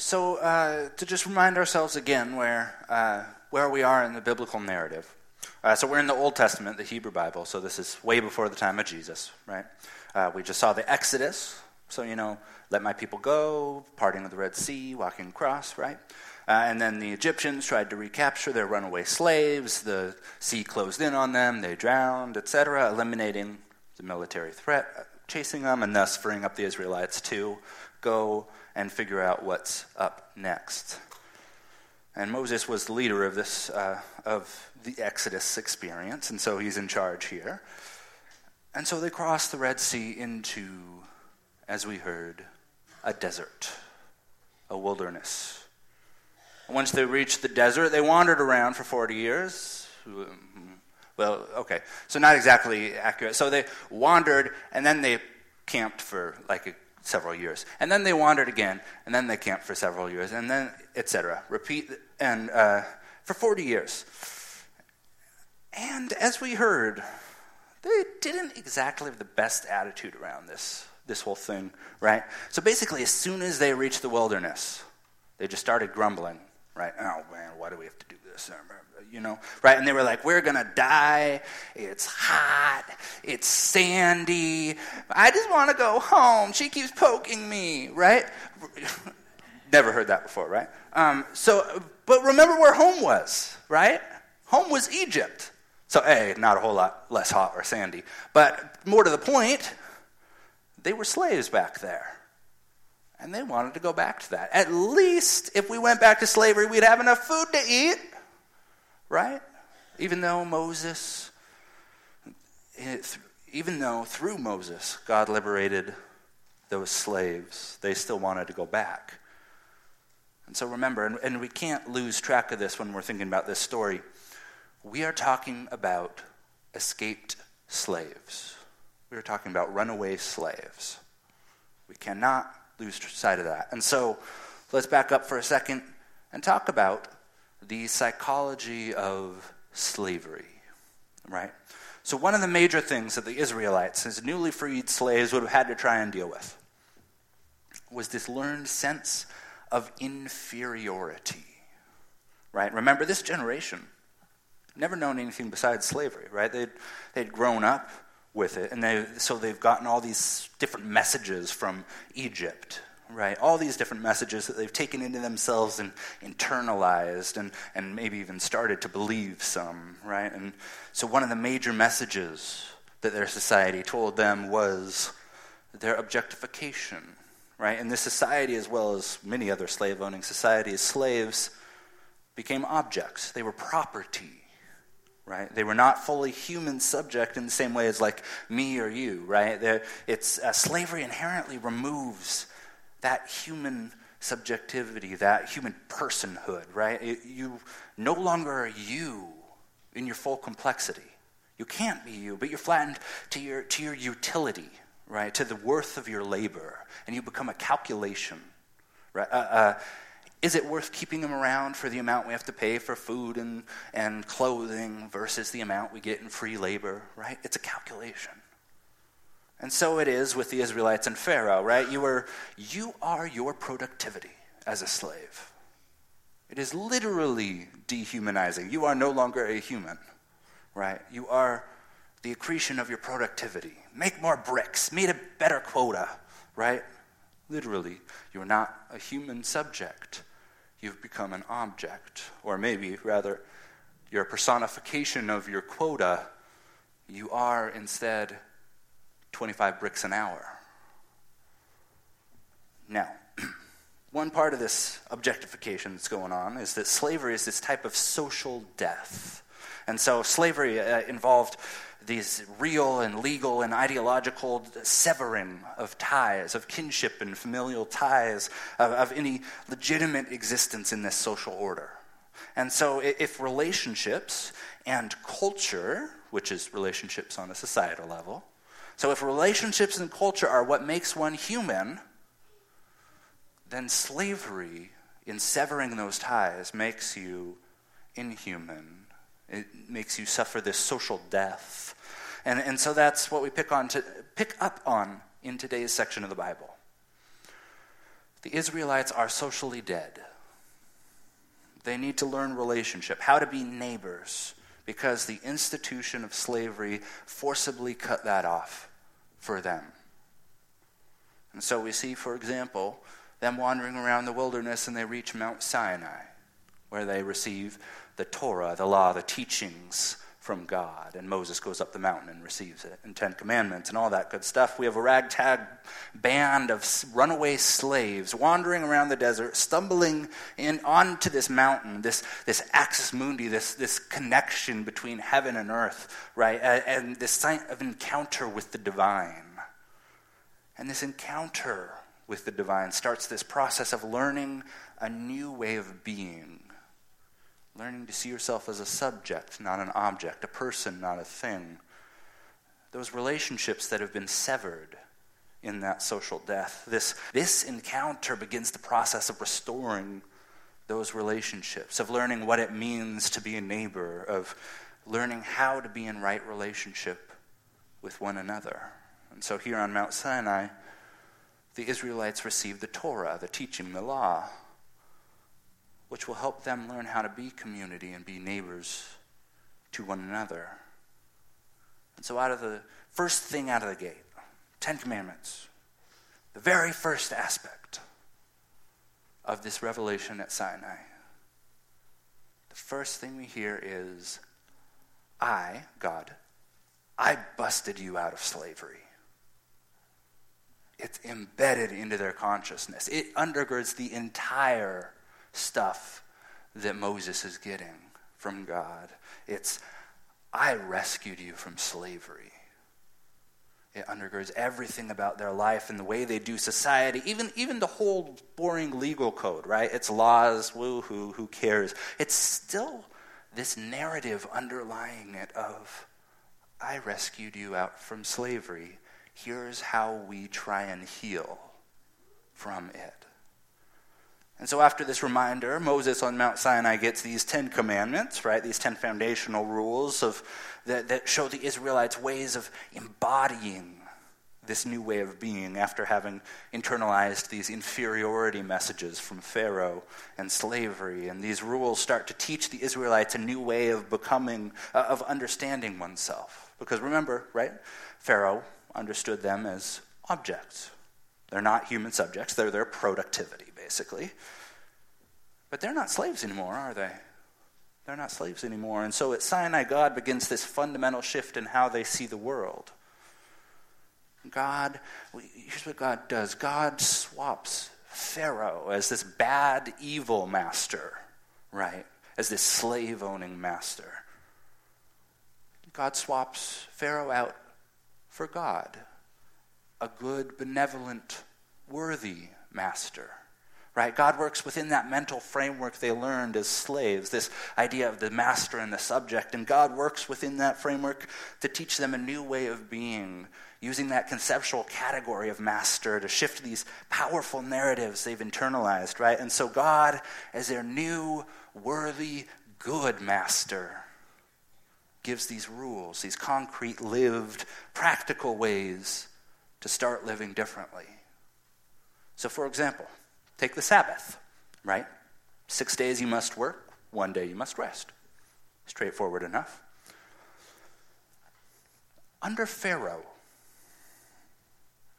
so uh, to just remind ourselves again where, uh, where we are in the biblical narrative. Uh, so we're in the Old Testament, the Hebrew Bible, so this is way before the time of Jesus, right? Uh, we just saw the Exodus, so, you know, let my people go, parting of the Red Sea, walking across, right? Uh, and then the Egyptians tried to recapture their runaway slaves. The sea closed in on them. They drowned, etc., eliminating the military threat, uh, chasing them, and thus freeing up the Israelites to go and figure out what's up next. And Moses was the leader of this uh, of the Exodus experience, and so he's in charge here. And so they crossed the Red Sea into, as we heard, a desert, a wilderness. Once they reached the desert, they wandered around for 40 years. Well, okay, so not exactly accurate. So they wandered, and then they camped for like a, several years, and then they wandered again, and then they camped for several years, and then etc. Repeat, and uh, for 40 years. And as we heard, they didn't exactly have the best attitude around this this whole thing, right? So basically, as soon as they reached the wilderness, they just started grumbling, right? Oh man, why do we have to do this? You know, right? And they were like, "We're gonna die. It's hot. It's sandy. I just want to go home. She keeps poking me, right?" Never heard that before, right? Um, so, but remember where home was, right? Home was Egypt. So, A, not a whole lot less hot or sandy. But more to the point, they were slaves back there. And they wanted to go back to that. At least if we went back to slavery, we'd have enough food to eat, right? Even though Moses, eh, even though through Moses, God liberated those slaves, they still wanted to go back. And so remember, and, and we can't lose track of this when we're thinking about this story, we are talking about escaped slaves. We are talking about runaway slaves. We cannot lose sight of that. And so let's back up for a second and talk about the psychology of slavery, right? So, one of the major things that the Israelites, as newly freed slaves, would have had to try and deal with was this learned sense of inferiority, right? Remember, this generation never known anything besides slavery, right? They'd, they'd grown up with it. And they, so they've gotten all these different messages from Egypt, right? All these different messages that they've taken into themselves and internalized and, and maybe even started to believe some, right? And so one of the major messages that their society told them was their objectification, right? In this society, as well as many other slave owning societies, slaves became objects, they were property right? They were not fully human subject in the same way as like me or you, right? It's uh, slavery inherently removes that human subjectivity, that human personhood, right? It, you no longer are you in your full complexity. You can't be you, but you're flattened to your to your utility, right? To the worth of your labor, and you become a calculation, right? Uh, uh, is it worth keeping them around for the amount we have to pay for food and, and clothing versus the amount we get in free labor, right? It's a calculation. And so it is with the Israelites and Pharaoh, right? You are, you are your productivity as a slave. It is literally dehumanizing. You are no longer a human, right? You are the accretion of your productivity. Make more bricks, meet a better quota, right? Literally, you are not a human subject you've become an object. Or maybe, rather, you're a personification of your quota. You are instead 25 bricks an hour. Now, one part of this objectification that's going on is that slavery is this type of social death. And so slavery uh, involved these real and legal and ideological severing of ties, of kinship and familial ties, of, of any legitimate existence in this social order. And so, if relationships and culture, which is relationships on a societal level, so if relationships and culture are what makes one human, then slavery in severing those ties makes you inhuman. It makes you suffer this social death. And, and so that's what we pick, on to, pick up on in today's section of the Bible. The Israelites are socially dead. They need to learn relationship, how to be neighbors, because the institution of slavery forcibly cut that off for them. And so we see, for example, them wandering around the wilderness and they reach Mount Sinai, where they receive the Torah, the law, the teachings from God. And Moses goes up the mountain and receives it, and Ten Commandments and all that good stuff. We have a ragtag band of runaway slaves wandering around the desert, stumbling in onto this mountain, this, this axis mundi, this, this connection between heaven and earth, right? And, this sign of encounter with the divine. And this encounter with the divine starts this process of learning a new way of being learning to see yourself as a subject, not an object, a person, not a thing. Those relationships that have been severed in that social death. This, this encounter begins the process of restoring those relationships, of learning what it means to be a neighbor, of learning how to be in right relationship with one another. And so here on Mount Sinai, the Israelites received the Torah, the teaching, the law which will help them learn how to be community and be neighbors to one another. And so, out of the first thing out of the gate, Ten Commandments, the very first aspect of this revelation at Sinai, the first thing we hear is I, God, I busted you out of slavery. It's embedded into their consciousness. It undergirds the entire stuff that Moses is getting from God. It's, I rescued you from slavery. It undergirds everything about their life and the way they do society, even, even the whole boring legal code, right? It's laws, woohoo, who cares? It's still this narrative underlying it of, I rescued you out from slavery. Here's how we try and heal from it. And so, after this reminder, Moses on Mount Sinai gets these Ten Commandments, right? These ten foundational rules of, that, that show the Israelites ways of embodying this new way of being after having internalized these inferiority messages from Pharaoh and slavery. And these rules start to teach the Israelites a new way of becoming, uh, of understanding oneself. Because remember, right? Pharaoh understood them as objects. They're not human subjects, they're their productivity basically. But they're not slaves anymore, are they? They're not slaves anymore. And so at Sinai, God begins this fundamental shift in how they see the world. God, here's what God does God swaps Pharaoh as this bad, evil master, right? As this slave owning master. God swaps Pharaoh out for God, a good, benevolent, worthy master right? God works within that mental framework they learned as slaves, this idea of the master and the subject. And God works within that framework to teach them a new way of being, using that conceptual category of master to shift these powerful narratives they've internalized, right? And so God, as their new, worthy, good master, gives these rules, these concrete, lived, practical ways to start living differently. So, for example, Take the Sabbath, right? Six days you must work, one day you must rest. Straightforward enough. Under Pharaoh,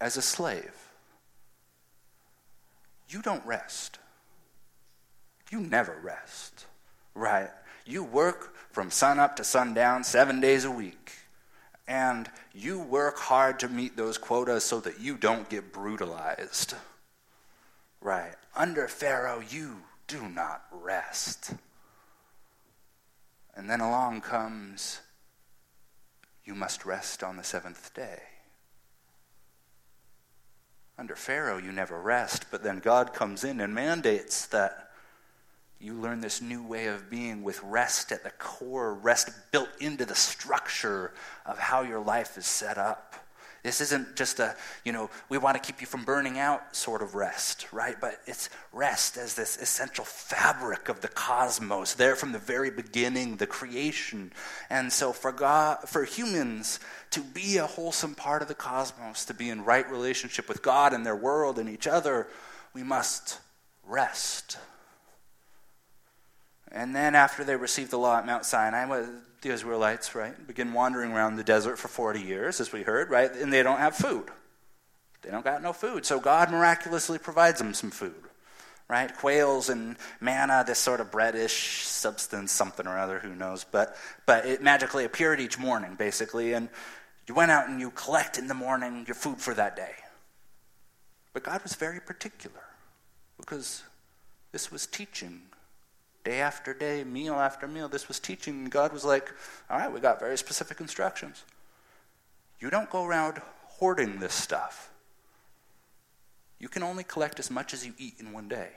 as a slave, you don't rest. You never rest, right? You work from sun up to sundown seven days a week. And you work hard to meet those quotas so that you don't get brutalized. Right. Under Pharaoh, you do not rest. And then along comes, you must rest on the seventh day. Under Pharaoh, you never rest, but then God comes in and mandates that you learn this new way of being with rest at the core, rest built into the structure of how your life is set up. This isn't just a, you know, we want to keep you from burning out sort of rest, right? But it's rest as this essential fabric of the cosmos, there from the very beginning, the creation. And so for God, for humans to be a wholesome part of the cosmos, to be in right relationship with God and their world and each other, we must rest. And then, after they received the law at Mount Sinai, the Israelites, right, begin wandering around the desert for 40 years, as we heard, right? And they don't have food. They don't got no food. So God miraculously provides them some food, right? Quails and manna, this sort of breadish substance, something or other, who knows. But, but it magically appeared each morning, basically. And you went out and you collect in the morning your food for that day. But God was very particular because this was teaching day after day, meal after meal. This was teaching. God was like, all right, we got very specific instructions. You don't go around hoarding this stuff. You can only collect as much as you eat in one day.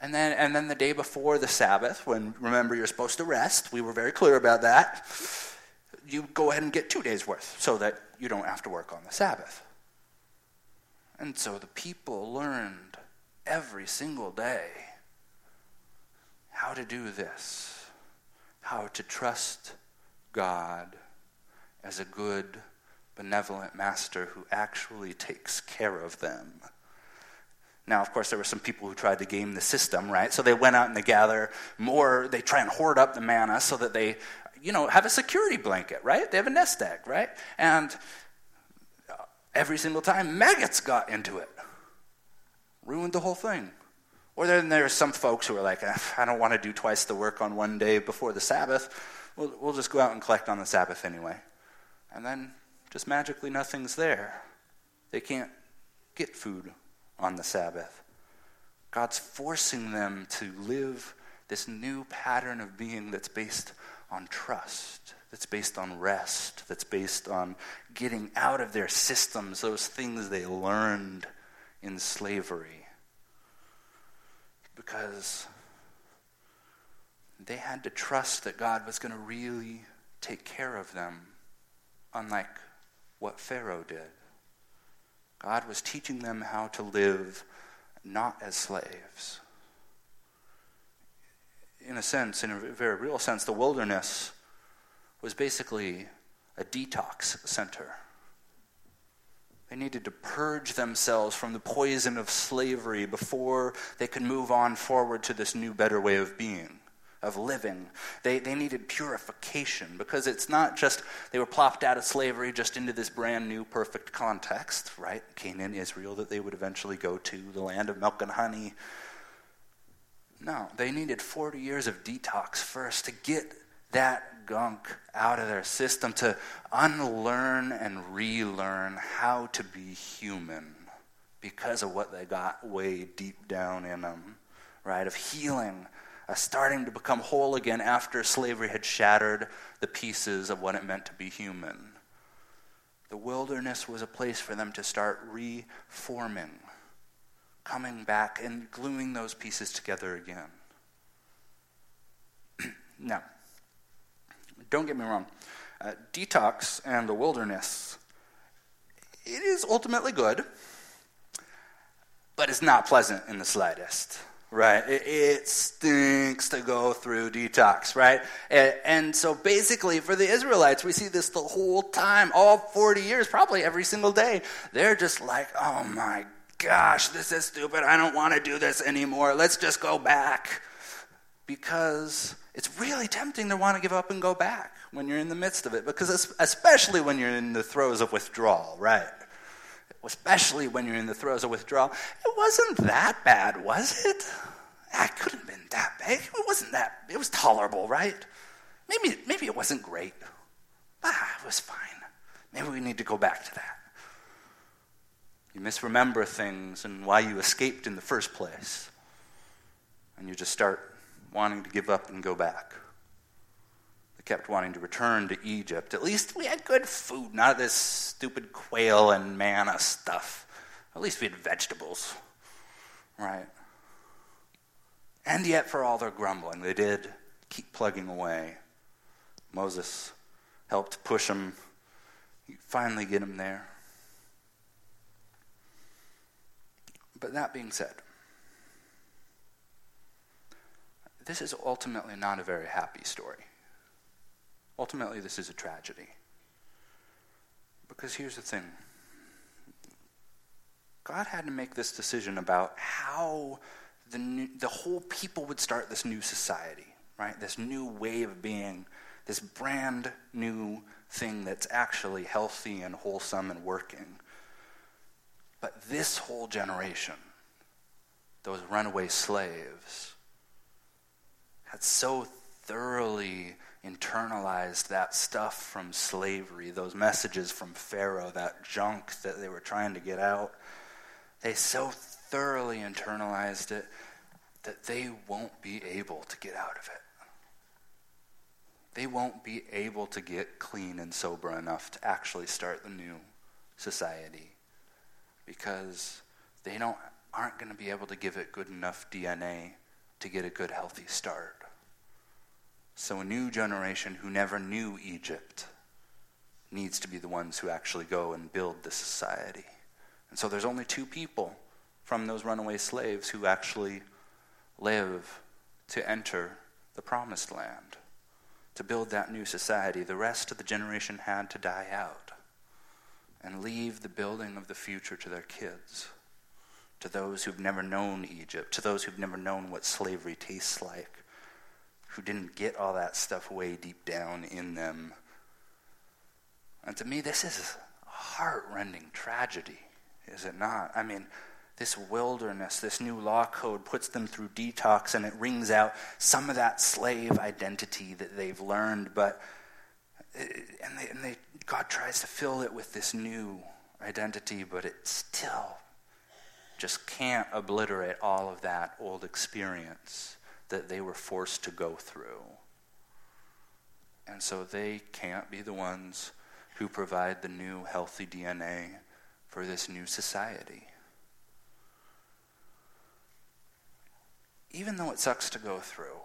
And then, and then the day before the Sabbath, when remember you're supposed to rest, we were very clear about that, you go ahead and get two days worth so that you don't have to work on the Sabbath. And so the people learned every single day how to do this, how to trust God as a good, benevolent master who actually takes care of them. Now, of course, there were some people who tried to game the system, right? So they went out and they gather more, they try and hoard up the manna so that they, you know, have a security blanket, right? They have a nest egg, right? And every single time, maggots got into it, ruined the whole thing. Or then there are some folks who are like, eh, I don't want to do twice the work on one day before the Sabbath. We'll, we'll just go out and collect on the Sabbath anyway. And then just magically nothing's there. They can't get food on the Sabbath. God's forcing them to live this new pattern of being that's based on trust, that's based on rest, that's based on getting out of their systems those things they learned in slavery because they had to trust that God was going to really take care of them, unlike what Pharaoh did. God was teaching them how to live not as slaves. In a sense, in a very real sense, the wilderness was basically a detox center. They needed to purge themselves from the poison of slavery before they could move on forward to this new, better way of being, of living. They, they needed purification because it's not just they were plopped out of slavery just into this brand new, perfect context, right? Canaan, Israel, that they would eventually go to, the land of milk and honey. No, they needed 40 years of detox first to get that gunk out of their system, to unlearn and relearn how to be human because of what they got way deep down in them, right? Of healing, uh, starting to become whole again after slavery had shattered the pieces of what it meant to be human. The wilderness was a place for them to start reforming, coming back and gluing those pieces together again. now, don't get me wrong. Uh, detox and the wilderness, it is ultimately good, but it's not pleasant in the slightest, right? It, it stinks to go through detox, right? And, and so basically, for the Israelites, we see this the whole time, all 40 years, probably every single day. They're just like, oh my gosh, this is stupid. I don't want to do this anymore. Let's just go back. Because it's really tempting to want to give up and go back when you're in the midst of it, because especially when you're in the throes of withdrawal, right? Especially when you're in the throes of withdrawal. It wasn't that bad, was it? It couldn't have been that bad. It wasn't that, it was tolerable, right? Maybe, maybe it wasn't great. Ah, it was fine. Maybe we need to go back to that. You misremember things and why you escaped in the first place. And you just start wanting to give up and go back. They kept wanting to return to Egypt. At least we had good food, not this stupid quail and manna stuff. At least we had vegetables, right? And yet, for all their grumbling, they did keep plugging away. Moses helped push them, finally get them there. But that being said, this is ultimately not a very happy story. Ultimately, this is a tragedy. Because here's the thing God had to make this decision about how the, new, the whole people would start this new society, right? This new way of being, this brand new thing that's actually healthy and wholesome and working. But this whole generation, those runaway slaves, had so thoroughly internalized that stuff from slavery, those messages from Pharaoh, that junk that they were trying to get out. They so thoroughly internalized it that they won't be able to get out of it. They won't be able to get clean and sober enough to actually start the new society because they don't aren't going to be able to give it good enough DNA to get a good healthy start. So a new generation who never knew Egypt needs to be the ones who actually go and build the society. And so there's only two people from those runaway slaves who actually live to enter the promised land, to build that new society. The rest of the generation had to die out and leave the building of the future to their kids, to those who've never known Egypt, to those who've never known what slavery tastes like, who didn't get all that stuff way deep down in them. And to me, this is a heart rending tragedy, is it not? I mean, this wilderness, this new law code puts them through detox and it wrings out some of that slave identity that they've learned, but eh, and, they, and they, God tries to fill it with this new identity, but it still just can't obliterate all of that old experience that they were forced to go through. And so they can't be the ones who provide the new healthy DNA for this new society. Even though it sucks to go through,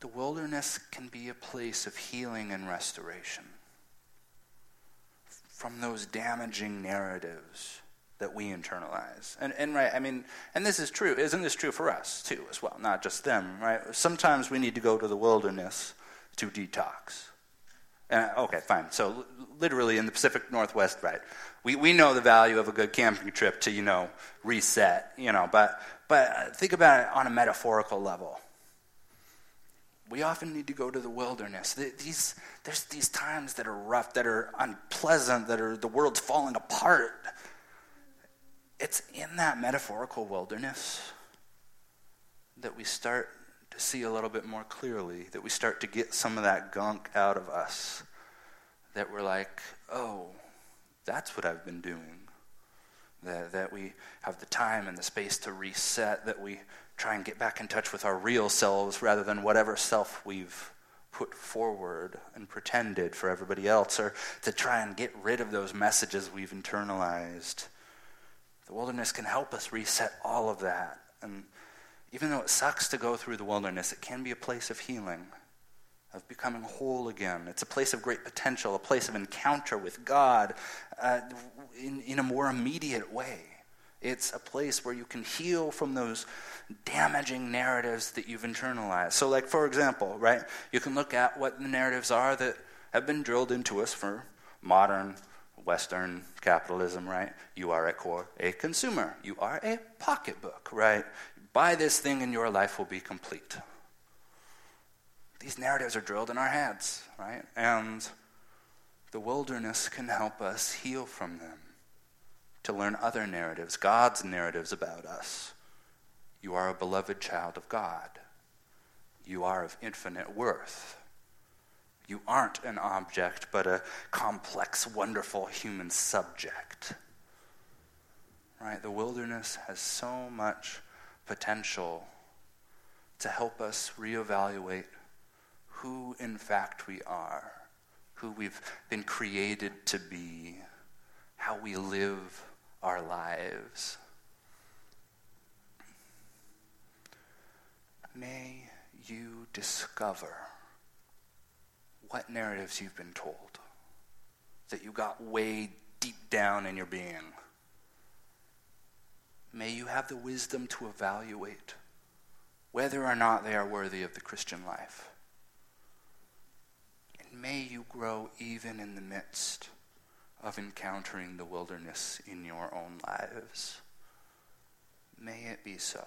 the wilderness can be a place of healing and restoration from those damaging narratives that we internalize. And, and right, I mean, and this is true. Isn't this true for us too, as well? Not just them, right? Sometimes we need to go to the wilderness to detox. And, okay, fine. So, literally in the Pacific Northwest, right? We, we know the value of a good camping trip to, you know, reset, you know, but, but think about it on a metaphorical level we often need to go to the wilderness. These, there's these times that are rough, that are unpleasant, that are the world's falling apart. It's in that metaphorical wilderness that we start to see a little bit more clearly, that we start to get some of that gunk out of us, that we're like, oh, that's what I've been doing. That, that we have the time and the space to reset, that we try and get back in touch with our real selves rather than whatever self we've put forward and pretended for everybody else, or to try and get rid of those messages we've internalized. The wilderness can help us reset all of that. And even though it sucks to go through the wilderness, it can be a place of healing, of becoming whole again. It's a place of great potential, a place of encounter with God uh, in, in a more immediate way. It's a place where you can heal from those damaging narratives that you've internalized. So, like, for example, right, you can look at what the narratives are that have been drilled into us for modern Western capitalism, right? You are at core a consumer. You are a pocketbook, right? Buy this thing and your life will be complete. These narratives are drilled in our heads, right? And the wilderness can help us heal from them, to learn other narratives, God's narratives about us you are a beloved child of God. You are of infinite worth. You aren't an object, but a complex, wonderful human subject. Right? The wilderness has so much potential to help us reevaluate who, in fact, we are, who we've been created to be, how we live our lives. may you discover what narratives you've been told that you got way deep down in your being. May you have the wisdom to evaluate whether or not they are worthy of the Christian life. And may you grow even in the midst of encountering the wilderness in your own lives. May it be so.